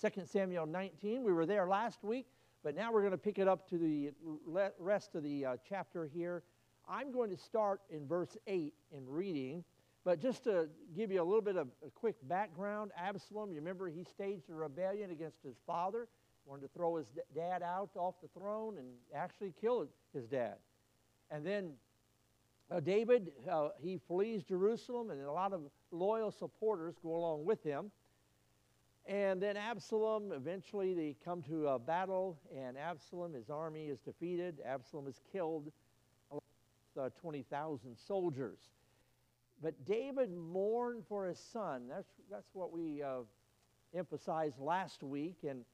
2 Samuel 19. We were there last week, but now we're going to pick it up to the rest of the uh, chapter here. I'm going to start in verse 8 in reading, but just to give you a little bit of a quick background, Absalom, you remember he staged a rebellion against his father, wanted to throw his dad out off the throne and actually kill his dad. And then uh, David, uh, he flees Jerusalem, and a lot of loyal supporters go along with him. And then Absalom, eventually they come to a battle, and Absalom, his army is defeated. Absalom is killed, with, uh, 20,000 soldiers. But David mourned for his son. That's, that's what we uh, emphasized last week, and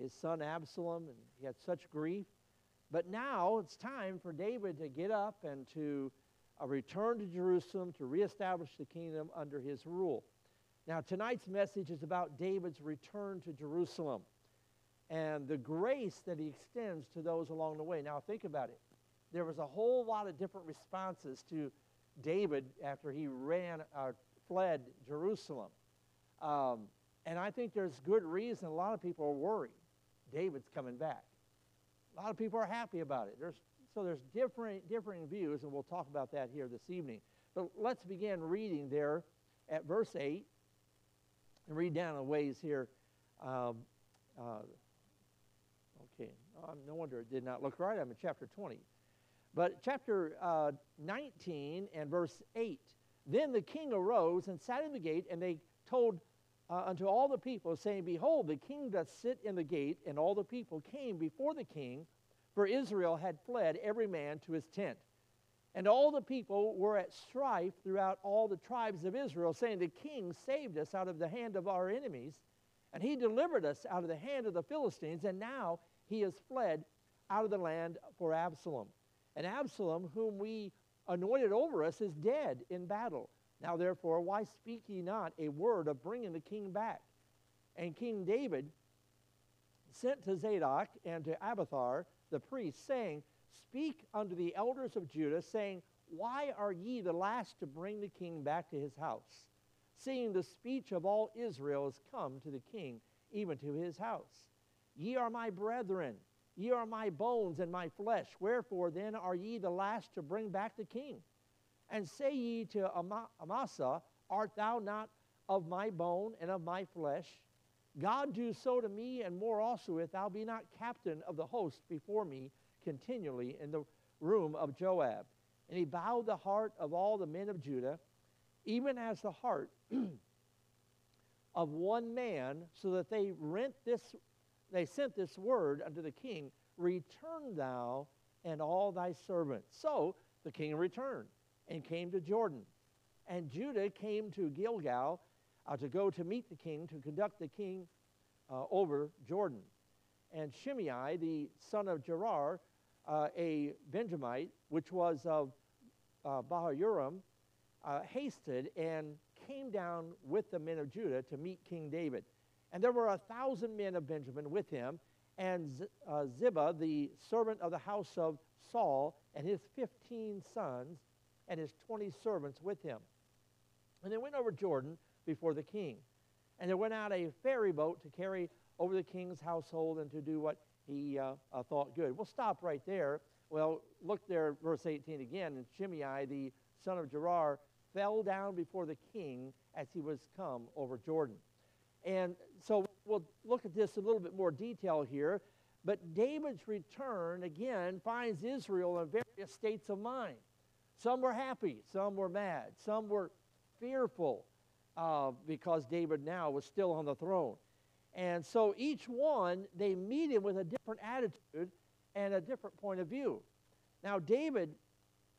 his son Absalom, and he had such grief. But now it's time for David to get up and to uh, return to Jerusalem to reestablish the kingdom under his rule. Now, tonight's message is about David's return to Jerusalem and the grace that he extends to those along the way. Now, think about it. There was a whole lot of different responses to David after he ran or uh, fled Jerusalem. Um, and I think there's good reason a lot of people are worried David's coming back. A lot of people are happy about it. There's, so there's different, differing views, and we'll talk about that here this evening. But let's begin reading there at verse 8 and read down a ways here. Um, uh, okay, um, no wonder it did not look right. I'm in chapter 20. But chapter uh, 19 and verse 8 Then the king arose and sat in the gate, and they told uh, unto all the people, saying, Behold, the king doth sit in the gate. And all the people came before the king, for Israel had fled every man to his tent. And all the people were at strife throughout all the tribes of Israel, saying, The king saved us out of the hand of our enemies, and he delivered us out of the hand of the Philistines, and now he has fled out of the land for Absalom. And Absalom, whom we anointed over us, is dead in battle. Now, therefore, why speak ye not a word of bringing the king back? And King David sent to Zadok and to Abiathar the priest, saying, Speak unto the elders of Judah, saying, Why are ye the last to bring the king back to his house, seeing the speech of all Israel is come to the king, even to his house? Ye are my brethren, ye are my bones and my flesh. Wherefore then are ye the last to bring back the king? And say ye to Amasa, Art thou not of my bone and of my flesh? God do so to me, and more also, if thou be not captain of the host before me continually in the room of Joab. And he bowed the heart of all the men of Judah, even as the heart of one man, so that they rent this, they sent this word unto the king, Return thou and all thy servants. So the king returned and came to Jordan. And Judah came to Gilgal uh, to go to meet the king, to conduct the king uh, over Jordan. And Shimei, the son of Gera, uh, a Benjamite, which was of uh, Bahurim, uh, hasted and came down with the men of Judah to meet King David. And there were a thousand men of Benjamin with him, and Z- uh, Ziba, the servant of the house of Saul, and his fifteen sons, and his 20 servants with him. And they went over Jordan before the king. And there went out a ferry boat to carry over the king's household and to do what he uh, uh, thought good. We'll stop right there. Well, look there, verse 18 again. And Shimei, the son of Gera, fell down before the king as he was come over Jordan. And so we'll look at this in a little bit more detail here. But David's return, again, finds Israel in various states of mind. Some were happy, some were mad, some were fearful uh, because David now was still on the throne. And so each one, they meet him with a different attitude and a different point of view. Now, David,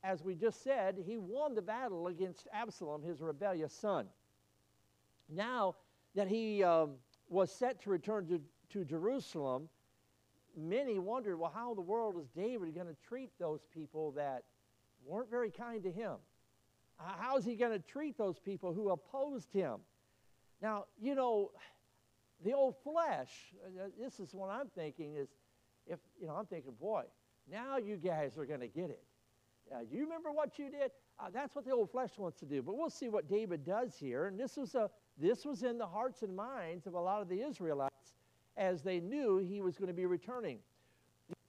as we just said, he won the battle against Absalom, his rebellious son. Now that he um, was set to return to, to Jerusalem, many wondered, well, how in the world is David going to treat those people that weren't very kind to him. How's he going to treat those people who opposed him? Now, you know, the old flesh, uh, this is what I'm thinking is, if, you know, I'm thinking, boy, now you guys are going to get it. Uh, do you remember what you did? Uh, that's what the old flesh wants to do. But we'll see what David does here. And this was, a, this was in the hearts and minds of a lot of the Israelites as they knew he was going to be returning.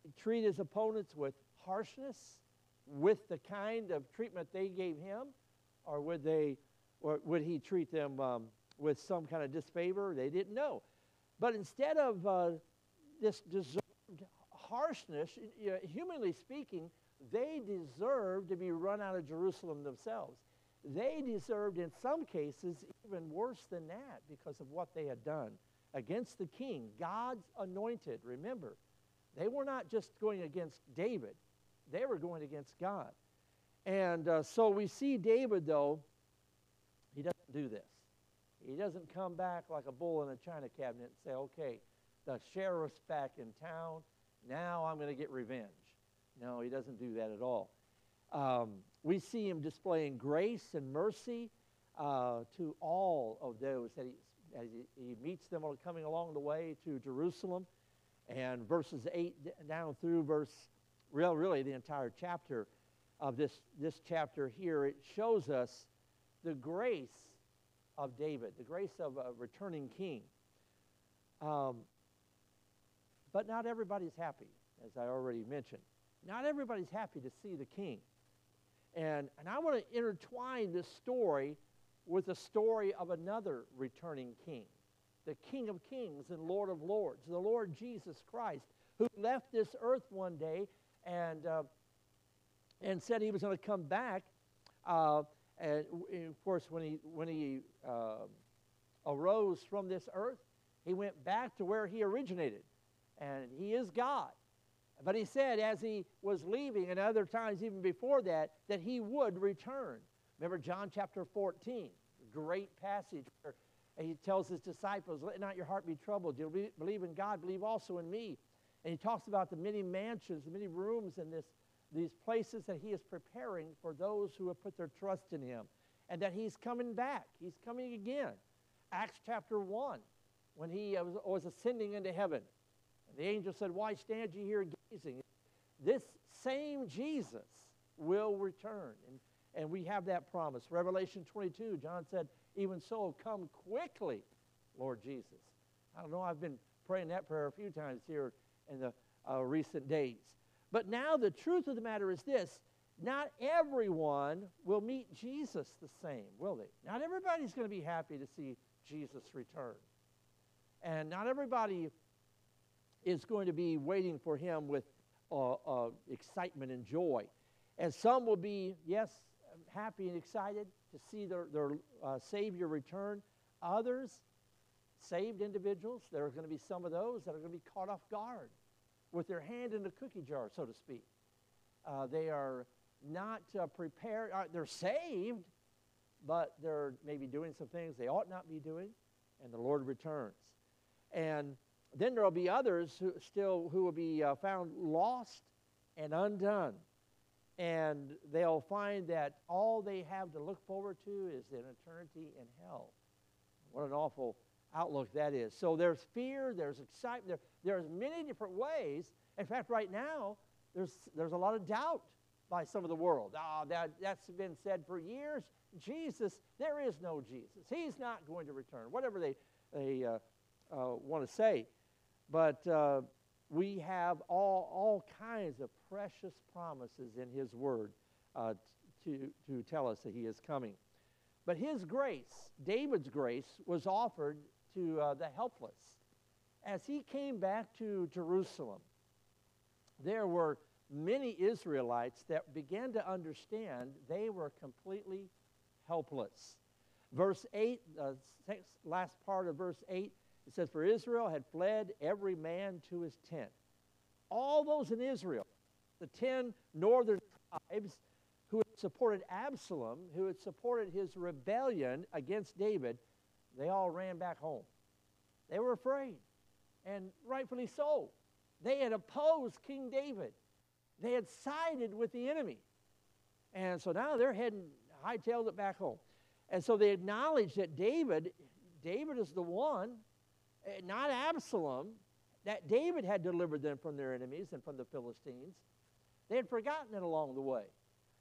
He treat his opponents with harshness, with the kind of treatment they gave him, or would they, or would he treat them um, with some kind of disfavor? They didn't know. But instead of uh, this deserved harshness, you know, humanly speaking, they deserved to be run out of Jerusalem themselves. They deserved, in some cases, even worse than that because of what they had done against the king, God's anointed. Remember, they were not just going against David, they were going against God. And uh, so we see David, though, he doesn't do this. He doesn't come back like a bull in a china cabinet and say, okay, the sheriff's back in town. Now I'm going to get revenge. No, he doesn't do that at all. Um, we see him displaying grace and mercy uh, to all of those that he, as he, meets them coming along the way to Jerusalem. And verses 8 down through verse, real, really the entire chapter of this, this chapter here, it shows us the grace of David, the grace of a returning king. Um, but not everybody's happy, as I already mentioned. Not everybody's happy to see the king. And, and I want to intertwine this story with the story of another returning king, the King of Kings and Lord of Lords, the Lord Jesus Christ, who left this earth one day and, uh, and said he was going to come back. Uh, and of course, when he, when he uh, arose from this earth, he went back to where he originated. And he is God. But he said as he was leaving, and other times even before that, that he would return. Remember John chapter 14, great passage where he tells his disciples, Let not your heart be troubled. You believe in God, believe also in me. And he talks about the many mansions, the many rooms in this, these places that he is preparing for those who have put their trust in him. And that he's coming back. He's coming again. Acts chapter 1, when he was, was ascending into heaven. And the angel said, Why stand ye here gazing? This same Jesus will return. And, and we have that promise. Revelation 22, John said, Even so, come quickly, Lord Jesus. I don't know, I've been praying that prayer a few times here in the uh, recent days. But now the truth of the matter is this not everyone will meet Jesus the same, will they? Not everybody's going to be happy to see Jesus return. And not everybody is going to be waiting for him with uh, uh, excitement and joy. And some will be, yes, happy and excited to see their, their uh, Savior return. Others, saved individuals, there are going to be some of those that are going to be caught off guard with their hand in the cookie jar, so to speak. Uh, they are not uh, prepared, uh, they're saved, but they're maybe doing some things they ought not be doing, and the Lord returns. And then there will be others who still who will be uh, found lost and undone. And they'll find that all they have to look forward to is an eternity in hell. What an awful outlook that is. So there's fear, there's excitement, there, there's many different ways. In fact, right now, there's, there's a lot of doubt by some of the world. Oh, that, that's been said for years. Jesus, there is no Jesus. He's not going to return, whatever they, they uh, uh, want to say. But uh, we have all, all kinds of precious promises in His Word uh, to, to tell us that He is coming. But His grace, David's grace, was offered to uh, the helpless. As he came back to Jerusalem, there were many Israelites that began to understand they were completely helpless. Verse 8, the last part of verse 8 it says, For Israel had fled every man to his tent. All those in Israel, the ten northern tribes who had supported Absalom, who had supported his rebellion against David, they all ran back home. They were afraid, and rightfully so. They had opposed King David, they had sided with the enemy. And so now they're heading, hightailed it back home. And so they acknowledged that David, David is the one Eh, not Absalom, that David had delivered them from their enemies and from the Philistines. They had forgotten it along the way.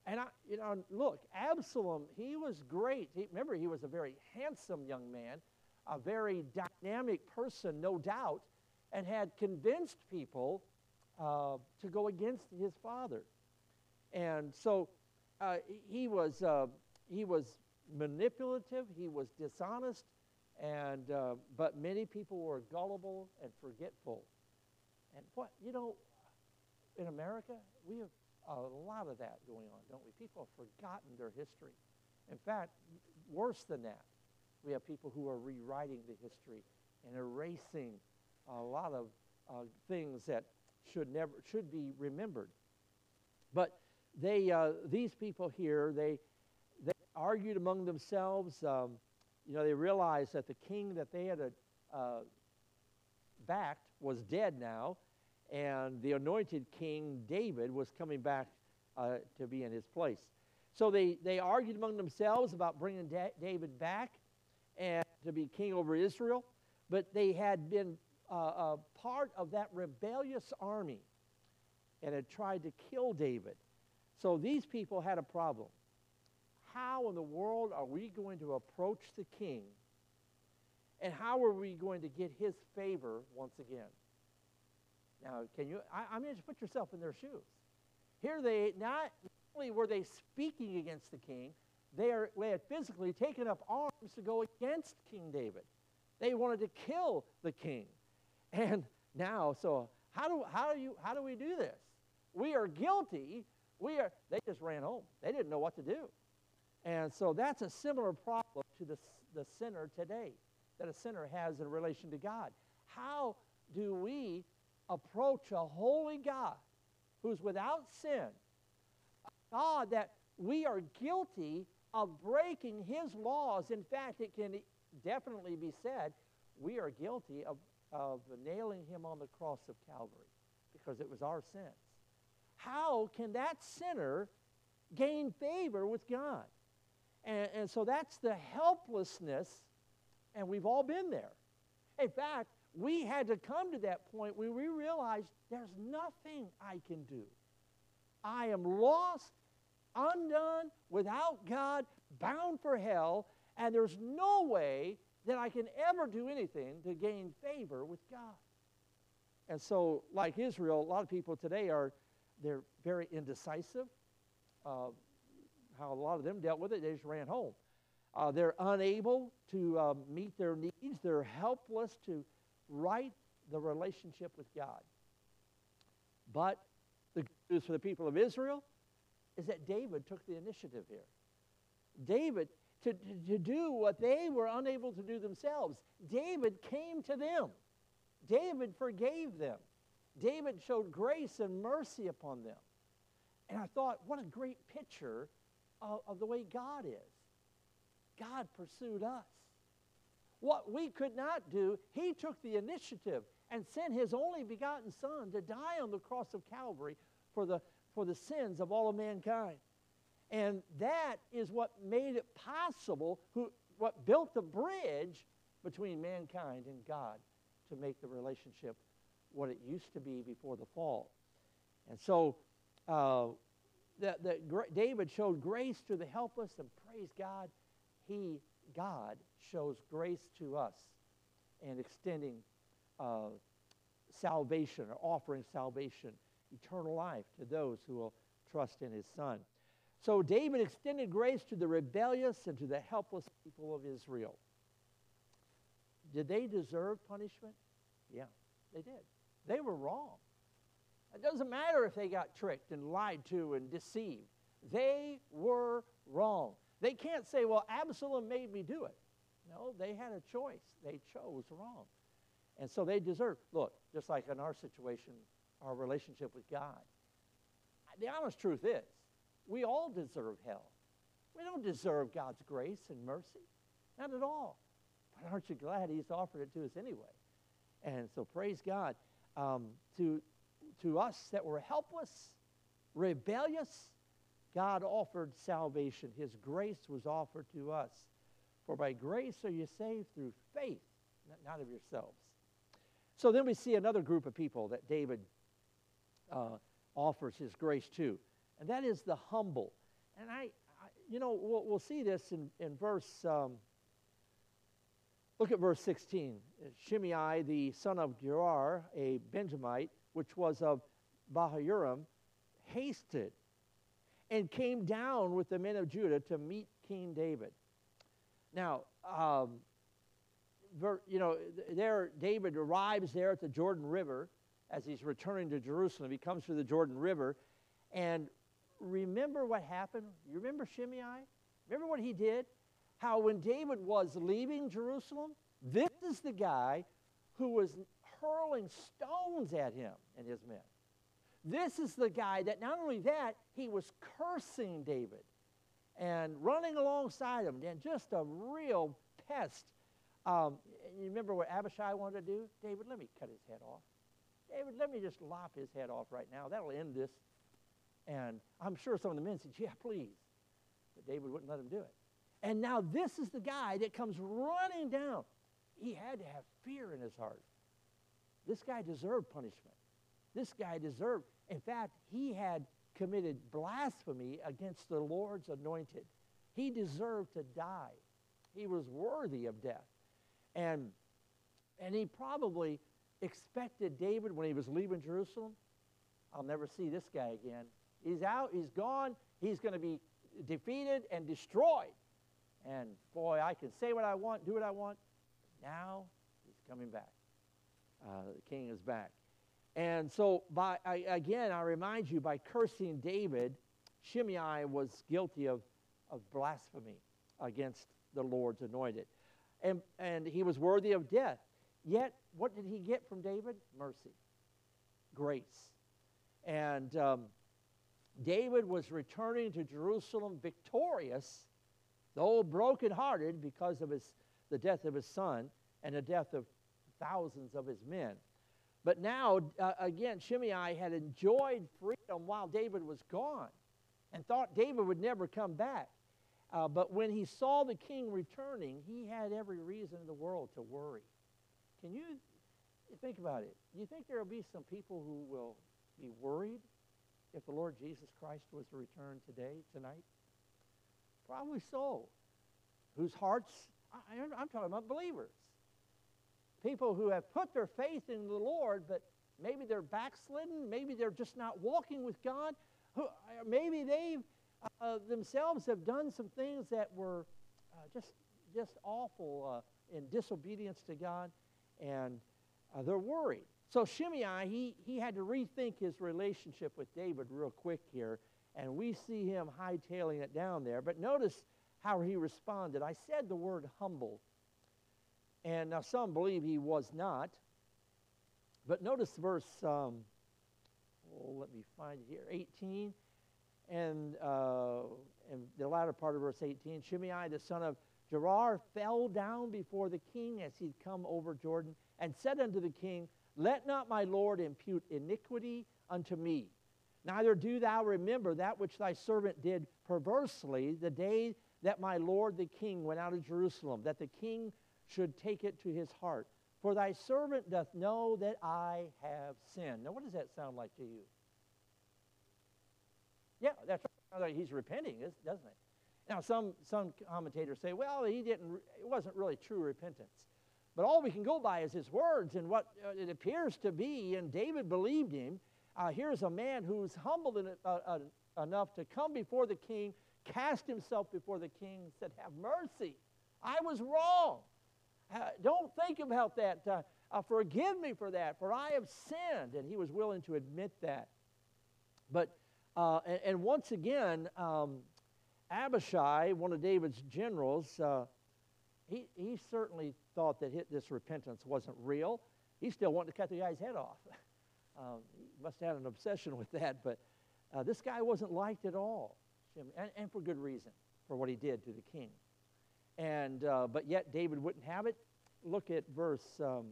And I, you know, look, Absalom, he was great. He, remember, he was a very handsome young man, a very dynamic person, no doubt. and had convinced people uh, to go against his father. And so uh, he, was, uh, he was manipulative, he was dishonest, and, uh, but many people were gullible and forgetful. And what, you know, in America, we have a lot of that going on, don't we? People have forgotten their history. In fact, worse than that, we have people who are rewriting the history and erasing a lot of uh, things that should never should be remembered. But they, uh, these people here, they, they argued among themselves. Um, you know, they realized that the king that they had uh, backed was dead now, and the anointed king David was coming back uh, to be in his place. So they, they argued among themselves about bringing da- David back and to be king over Israel, but they had been uh, a part of that rebellious army and had tried to kill David. So these people had a problem. How in the world are we going to approach the king? And how are we going to get his favor once again? Now, can you, I, I mean, just put yourself in their shoes. Here they, not only were they speaking against the king, they, are, they had physically taken up arms to go against King David. They wanted to kill the king. And now, so how do, how do, you, how do we do this? We are guilty. We are, they just ran home. They didn't know what to do. And so that's a similar problem to the, the sinner today that a sinner has in relation to God. How do we approach a holy God who's without sin, God that we are guilty of breaking his laws? In fact, it can definitely be said we are guilty of, of nailing him on the cross of Calvary because it was our sins. How can that sinner gain favor with God? And, and so that's the helplessness, and we've all been there. In fact, we had to come to that point where we realized there's nothing I can do. I am lost, undone, without God, bound for hell, and there's no way that I can ever do anything to gain favor with God. And so, like Israel, a lot of people today are they're very indecisive. Uh, how a lot of them dealt with it, they just ran home. Uh, they're unable to uh, meet their needs. They're helpless to right the relationship with God. But the good news for the people of Israel is that David took the initiative here. David, to, to, to, do what they were unable to do themselves, David came to them. David forgave them. David showed grace and mercy upon them. And I thought, what a great picture of, of the way God is. God pursued us. What we could not do, he took the initiative and sent his only begotten Son to die on the cross of Calvary for the, for the sins of all of mankind. And that is what made it possible, who, what built the bridge between mankind and God to make the relationship what it used to be before the fall. And so uh, that, that David showed grace to the helpless, and praise God, he God shows grace to us and extending uh, salvation or offering salvation, eternal life to those who will trust in his Son. So David extended grace to the rebellious and to the helpless people of Israel. Did they deserve punishment? Yeah, they did. They were wrong. It doesn't matter if they got tricked and lied to and deceived. They were wrong. They can't say, well, Absalom made me do it. No, they had a choice. They chose wrong. And so they deserve, look, just like in our situation, our relationship with God. The honest truth is, we all deserve hell. We don't deserve God's grace and mercy. Not at all. But aren't you glad He's offered it to us anyway? And so praise God. Um, to, to us that were helpless, rebellious, God offered salvation. His grace was offered to us. For by grace are you saved through faith, not of yourselves. So then we see another group of people that David uh, offers his grace to, and that is the humble. And I, I you know, we'll, we'll, see this in, in verse, um, Look at verse 16. Shimei, the son of Gera, a Benjamite, which was of Bahurim, hasted and came down with the men of Judah to meet King David. Now, um, you know, there David arrives there at the Jordan River as he's returning to Jerusalem. He comes through the Jordan River, and remember what happened? You remember Shimei? Remember what he did? How when David was leaving Jerusalem, this is the guy who was hurling stones at him and his men. This is the guy that not only that, he was cursing David and running alongside him, and just a real pest. Um, you remember what Abishai wanted to do? David, let me cut his head off. David, let me just lop his head off right now. That'll end this. And I'm sure some of the men said, Yeah, please. But David wouldn't let him do it. And now this is the guy that comes running down. He had to have fear in his heart. This guy deserved punishment. This guy deserved, in fact, he had committed blasphemy against the Lord's anointed. He deserved to die. He was worthy of death. And, and he probably expected David when he was leaving Jerusalem. I'll never see this guy again. He's out, he's gone, he's going to be defeated and destroyed. And boy, I can say what I want, do what I want. Now he's coming back. Uh, the king is back. And so, by I, again, I remind you, by cursing David, Shimei was guilty of, of blasphemy against the Lord's anointed. And, and he was worthy of death. Yet, what did he get from David? Mercy, grace. And um, David was returning to Jerusalem victorious, though brokenhearted because of his, the death of his son and the death of thousands of his men. But now, uh, again, Shimei had enjoyed freedom while David was gone and thought David would never come back. Uh, but when he saw the king returning, he had every reason in the world to worry. Can you think about it? Do you think there will be some people who will be worried if the Lord Jesus Christ was to return today, tonight? Probably so. Whose hearts, I, I'm talking about believers People who have put their faith in the Lord, but maybe they're backslidden, maybe they're just not walking with God, who, maybe they uh, themselves have done some things that were uh, just, just awful uh, in disobedience to God, and uh, they're worried. So Shimei, he, he had to rethink his relationship with David real quick here, and we see him hightailing it down there. But notice how he responded. I said the word humble and now some believe he was not. But notice verse, um, oh, let me find it here, 18. And, uh, the latter part of verse 18 Shimei, the son of Gera, fell down before the king as he'd come over Jordan and said unto the king, Let not my Lord impute iniquity unto me. Neither do thou remember that which thy servant did perversely the day that my Lord the king went out of Jerusalem, that the king should take it to his heart. For thy servant doth know that I have sinned. Now, what does that sound like to you? Yeah, that's right. He's repenting, doesn't it? Now, some, some commentators say, well, he didn't, it wasn't really true repentance. But all we can go by is his words and what uh, it appears to be, and David believed him. Uh, here's a man who's humbled in, uh, uh, enough to come before the king, cast himself before the king, said, Have mercy. I was wrong. Don't think about that. Uh, uh, forgive me for that, for I have sinned. And he was willing to admit that. But, uh, and, and, once again, um, Abishai, one of David's generals, uh, he, he certainly thought that this repentance wasn't real. He still wanted to cut the guy's head off. um, he must have had an obsession with that, but uh, this guy wasn't liked at all, and, and for good reason, for what he did to the king. And, uh, but yet David wouldn't have it. Look at verse, um,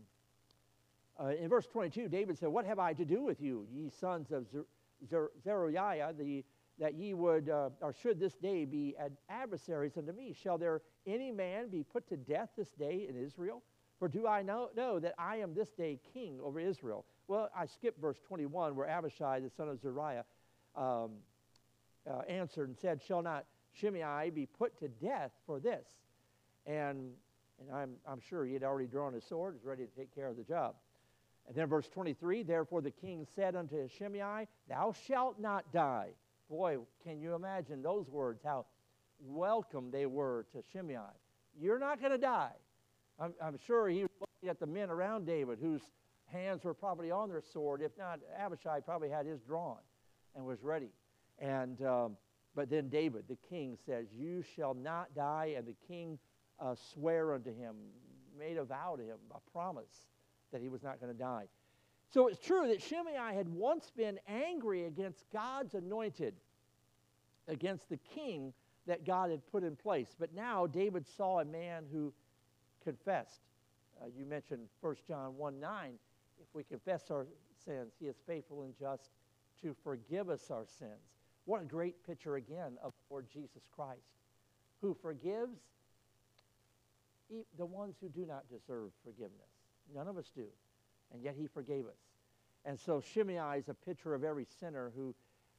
uh, in verse 22, David said, What have I to do with you, ye sons of Zer- Zer- Zeruiah, the, that ye would, uh, or should this day be ad- adversaries unto me? Shall there any man be put to death this day in Israel? For do I know, know that I am this day king over Israel? Well, I skipped verse 21 where Abishai, the son of Zeruiah, um, uh, answered and said, Shall not Shimei be put to death for this? And And I'm, I'm sure he had already drawn his sword, was ready to take care of the job. And then verse 23 Therefore the king said unto Shimei, Thou shalt not die. Boy, can you imagine those words, how welcome they were to Shimei. You're not going to die. I'm, I'm, sure he was looking at the men around David whose hands were probably on their sword. If not, Abishai probably had his drawn and was ready. And, um, but then David, the king, says, You shall not die. And the king uh, sware unto him, made a vow to him, a promise that he was not going to die. So it's true that Shimei had once been angry against God's anointed, against the king that God had put in place. But now David saw a man who confessed. Uh, you mentioned 1 John 1 9. If we confess our sins, he is faithful and just to forgive us our sins. What a great picture again of Lord Jesus Christ, who forgives the ones who do not deserve forgiveness. None of us do. And yet he forgave us. And so Shimei is a picture of every sinner who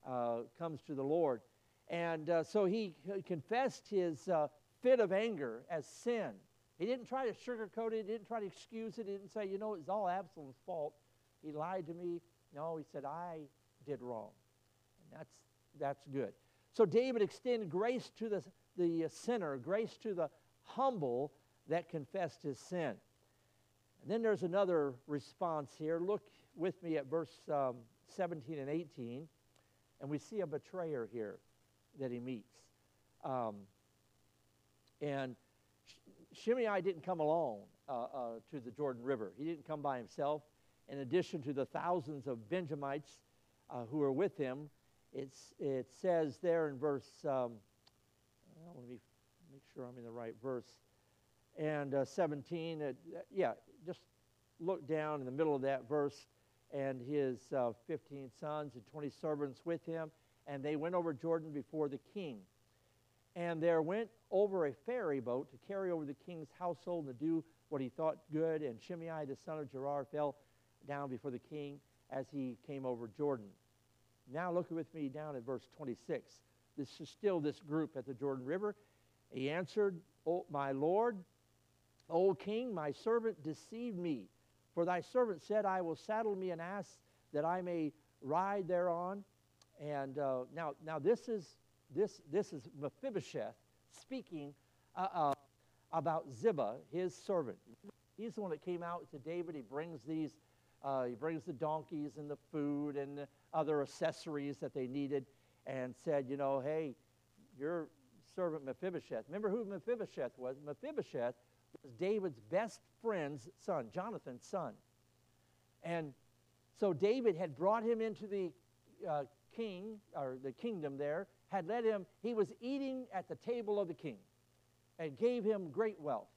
uh, comes to the Lord. And uh, so he confessed his uh, fit of anger as sin. He didn't try to sugarcoat it, he didn't try to excuse it, he didn't say, you know, it's all Absalom's fault. He lied to me. No, he said, I did wrong. And that's, that's good. So David extended grace to the, the sinner, grace to the humble that confessed his sin. And then there's another response here. Look with me at verse um, 17 and 18, and we see a betrayer here that he meets. Um, and Shimei didn't come alone uh, uh, to the Jordan River. He didn't come by himself. In addition to the thousands of Benjamites uh, who were with him, it's, it says there in verse, um, well, let me make sure I'm in the right verse, and uh, 17, uh, yeah, just look down in the middle of that verse, and his uh, 15 sons and 20 servants with him, and they went over Jordan before the king. And there went over a ferry boat to carry over the king's household and to do what he thought good. And Shimei, the son of Gera, fell down before the king as he came over Jordan. Now look with me down at verse 26. This is still this group at the Jordan River. He answered, oh, My Lord, O king, my servant deceived me. For thy servant said, I will saddle me an ass that I may ride thereon. And uh, now, now this is this this is Mephibosheth speaking uh, uh, about Ziba, his servant. He's the one that came out to David. He brings these, uh, he brings the donkeys and the food and the other accessories that they needed, and said, you know, hey, your servant Mephibosheth. Remember who Mephibosheth was? Mephibosheth was David's best friend's son, Jonathan's son. And so David had brought him into the uh, king, or the kingdom there, had led him, he was eating at the table of the king and gave him great wealth.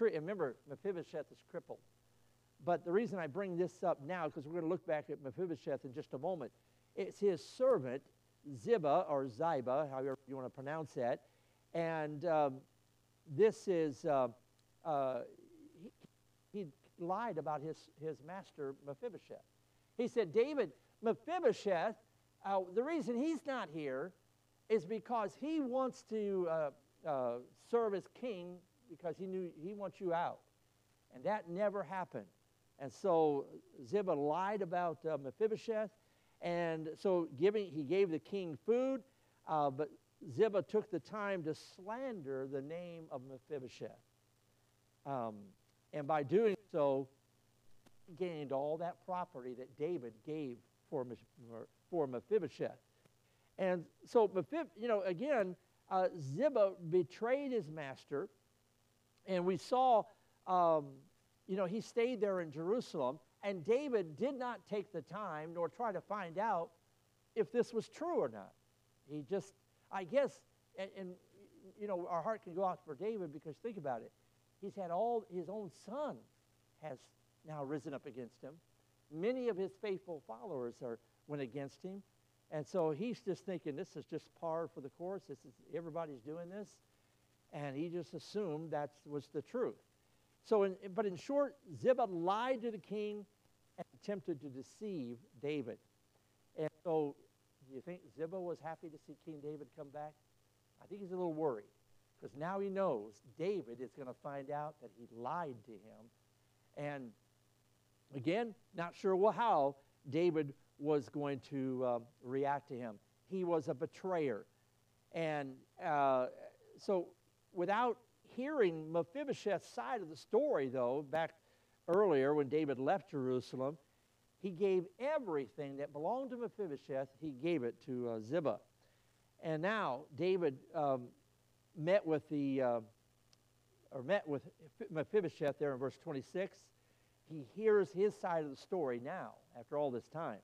Remember, Mephibosheth is crippled. But the reason I bring this up now, because we're going to look back at Mephibosheth in just a moment, it's his servant, Ziba, or Ziba, however you want to pronounce that. And um, this is, uh, uh, he, he lied about his, his master, Mephibosheth. He said, David, Mephibosheth, uh, the reason he's not here is because he wants to uh, uh, serve as king because he knew he wants you out. And that never happened. And so Ziba lied about uh, Mephibosheth. And so giving, he gave the king food, uh, but Ziba took the time to slander the name of Mephibosheth. Um, and by doing so, gained all that property that David gave for, for Mephibosheth. And so, you know, again, uh, Ziba betrayed his master, and we saw, um, you know, he stayed there in Jerusalem, and David did not take the time nor try to find out if this was true or not. He just, I guess, and, and you know, our heart can go out for David because think about it. He's had all, his own son has now risen up against him. Many of his faithful followers are, went against him. And so he's just thinking this is just par for the course. This is, everybody's doing this. And he just assumed that was the truth. So, in, but in short, Ziba lied to the king and attempted to deceive David. And so, do you think Ziba was happy to see King David come back? I think he's a little worried. because now he knows David is going to find out that he lied to him. And again, not sure well, how David was going to uh, react to him. He was a betrayer. And uh, so, without hearing Mephibosheth's side of the story, though, back earlier when David left Jerusalem, he gave everything that belonged to Mephibosheth, he gave it to uh, Ziba. And now David um, met with the, uh, or met with Mephibosheth there in verse 26. He hears his side of the story now, after all this time.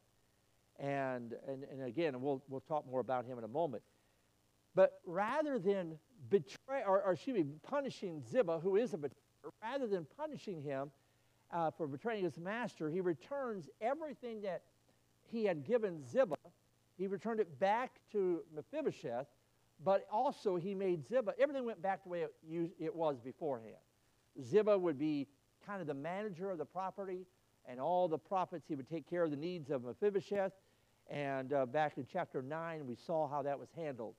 And, and, and again, we'll, we'll talk more about him in a moment. But rather than betray, or, or excuse me, punishing Ziba, who is a betrayer, rather than punishing him uh, for betraying his master, he returns everything that he had given Ziba. He returned it back to Mephibosheth, but also he made Ziba, everything went back the way it, it was beforehand. Ziba would be kind of the manager of the property, and all the profits, he would take care of the needs of Mephibosheth. And uh, back in chapter 9, we saw how that was handled.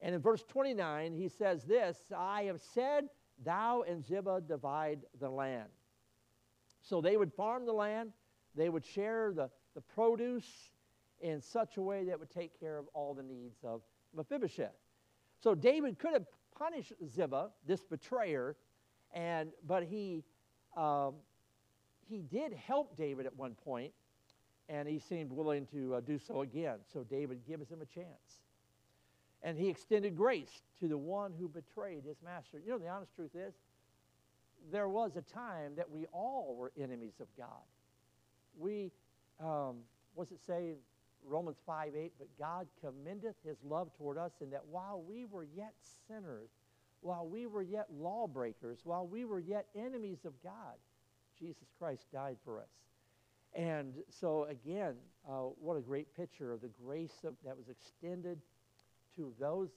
And in verse 29, he says this I have said, Thou and Ziba divide the land. So they would farm the land, they would share the, the produce in such a way that would take care of all the needs of Mephibosheth. So David could have punished Ziba, this betrayer, and but he um, he did help David at one point, and he seemed willing to uh, do so again. So David gives him a chance. And he extended grace to the one who betrayed his master. You know, the honest truth is, there was a time that we all were enemies of God. We, um, what's it say, Romans 5 8, but God commendeth his love toward us in that while we were yet sinners, while we were yet lawbreakers, while we were yet enemies of God, Jesus Christ died for us. And so, again, uh, what a great picture of the grace of, that was extended to those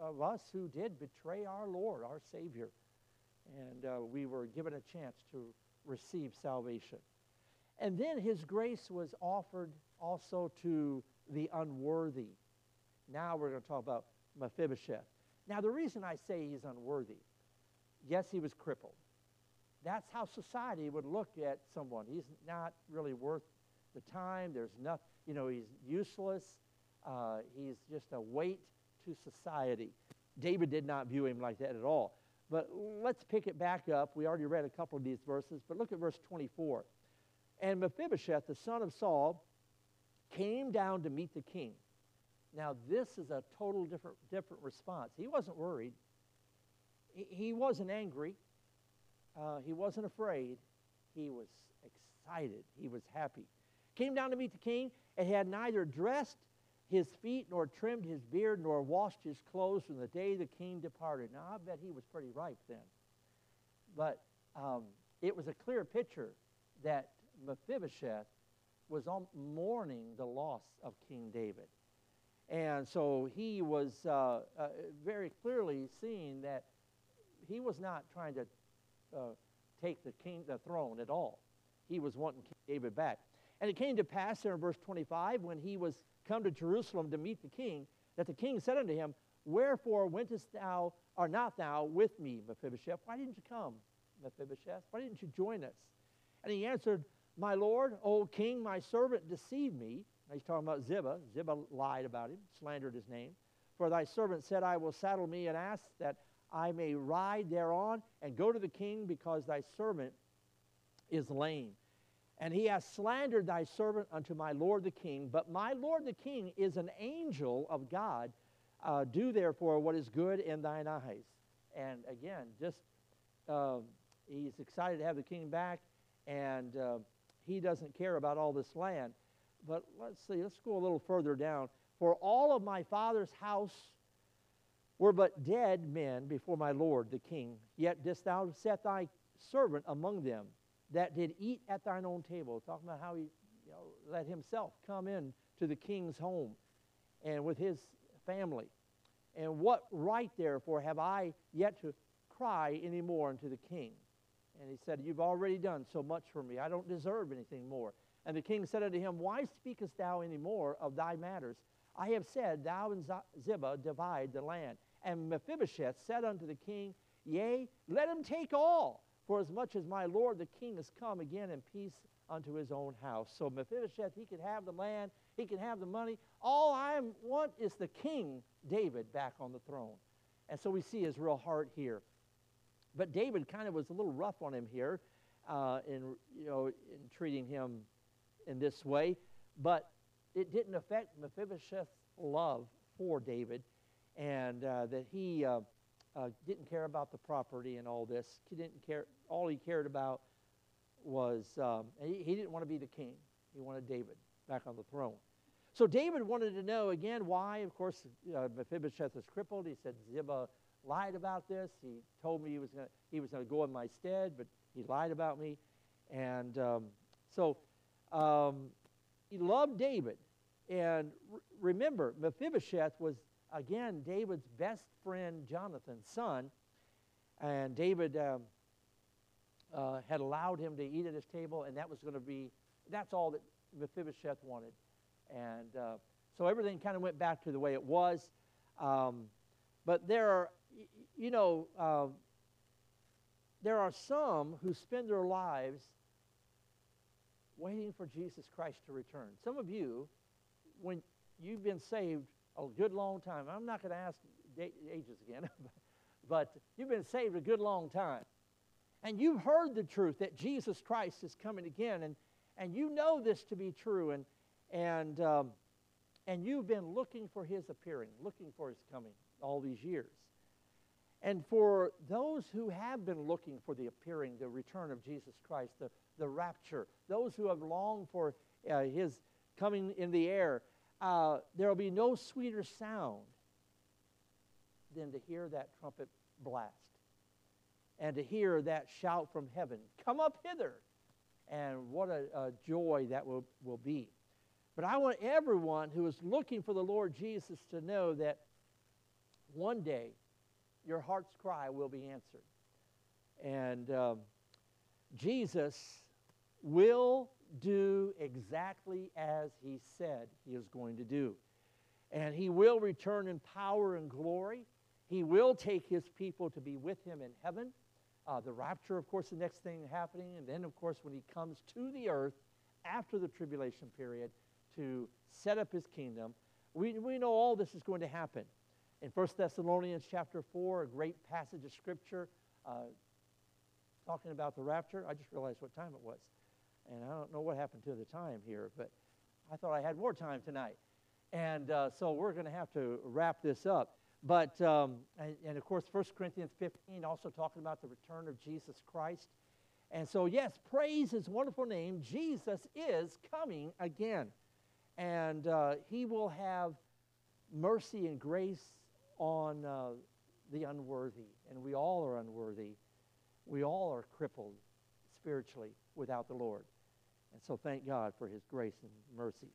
of us who did betray our Lord, our Savior. And uh, we were given a chance to receive salvation. And then his grace was offered also to the unworthy. Now we're going to talk about Mephibosheth. Now, the reason I say he's unworthy, yes, he was crippled. That's how society would look at someone. He's not really worth the time. There's nothing, you know, he's useless. Uh, he's just a weight to society. David did not view him like that at all. But let's pick it back up. We already read a couple of these verses, but look at verse 24. And Mephibosheth, the son of Saul, came down to meet the king. Now, this is a total different, different response. He wasn't worried, he, he wasn't angry, uh, he wasn't afraid. He was excited, he was happy. Came down to meet the king and had neither dressed his feet nor trimmed his beard nor washed his clothes from the day the king departed. Now, I bet he was pretty ripe then. But um, it was a clear picture that Mephibosheth was mourning the loss of King David. And so he was uh, uh, very clearly seeing that he was not trying to uh, take the king the throne at all. He was wanting King David back. And it came to pass there in verse 25 when he was come to Jerusalem to meet the king, that the king said unto him, Wherefore wentest thou, or not thou, with me, Mephibosheth? Why didn't you come, Mephibosheth? Why didn't you join us? And he answered, My Lord, O king, my servant deceived me. Now he's talking about Ziba. Ziba lied about him, slandered his name. For thy servant said, I will saddle me an ass that I may ride thereon and go to the king because thy servant is lame. And he has slandered thy servant unto my lord the king. But my lord the king is an angel of God. Uh, do therefore what is good in thine eyes. And again, just uh, he's excited to have the king back, and uh, he doesn't care about all this land. But let's see, let's go a little further down. For all of my father's house were but dead men before my lord the king, yet didst thou set thy servant among them that did eat at thine own table. Talking about how he you know, let himself come in to the king's home and with his family. And what right, therefore, have I yet to cry any more unto the king? And he said, You've already done so much for me. I don't deserve anything more. And the king said unto him, Why speakest thou any more of thy matters? I have said, Thou and Ziba divide the land. And Mephibosheth said unto the king, Yea, let him take all, for as much as my lord the king is come again in peace unto his own house. So Mephibosheth, he can have the land, he can have the money. All I want is the king, David, back on the throne. And so we see his real heart here. But David kind of was a little rough on him here uh, in, you know, in treating him in this way. But it didn't affect Mephibosheth's love for David and uh, that he uh, uh, didn't care about the property and all this. He didn't care. All he cared about was um, he, he didn't want to be the king. He wanted David back on the throne. So David wanted to know again why. Of course, uh, Mephibosheth was crippled. He said Ziba lied about this. He told me he was gonna, he was going to go in my stead, but he lied about me. And um, so um, he loved David. And remember, Mephibosheth was again David's best friend Jonathan's son, and David um, uh, had allowed him to eat at his table, and that was going to be that's all that Mephibosheth wanted. And uh, so everything kind of went back to the way it was. Um, but there are, you know, uh, there are some who spend their lives waiting for Jesus Christ to return. Some of you, when you've been saved a good long time, I'm not going to ask ages again, but you've been saved a good long time. And you've heard the truth that Jesus Christ is coming again, and, and you know this to be true, and, and, um, and you've been looking for his appearing, looking for his coming all these years. And for those who have been looking for the appearing, the return of Jesus Christ, the, the rapture, those who have longed for uh, his coming in the air, uh, there will be no sweeter sound than to hear that trumpet blast and to hear that shout from heaven come up hither. And what a, a joy that will, will be. But I want everyone who is looking for the Lord Jesus to know that one day your heart's cry will be answered. And um, Jesus will do exactly as he said he is going to do. And he will return in power and glory. He will take his people to be with him in heaven. Uh, the rapture, of course, the next thing happening. And then, of course, when he comes to the earth after the tribulation period, to set up his kingdom. We, we know all this is going to happen. In 1 Thessalonians chapter 4, a great passage of scripture uh, talking about the rapture. I just realized what time it was. And I don't know what happened to the time here, but I thought I had more time tonight. And uh, so we're going to have to wrap this up. But, um, and, and, of course, 1 Corinthians 15 also talking about the return of Jesus Christ. And so, yes, praise his wonderful name. Jesus is coming again and uh, he will have mercy and grace on uh, the unworthy. And we all are unworthy. We all are crippled spiritually without the Lord. And so thank God for his grace and mercy.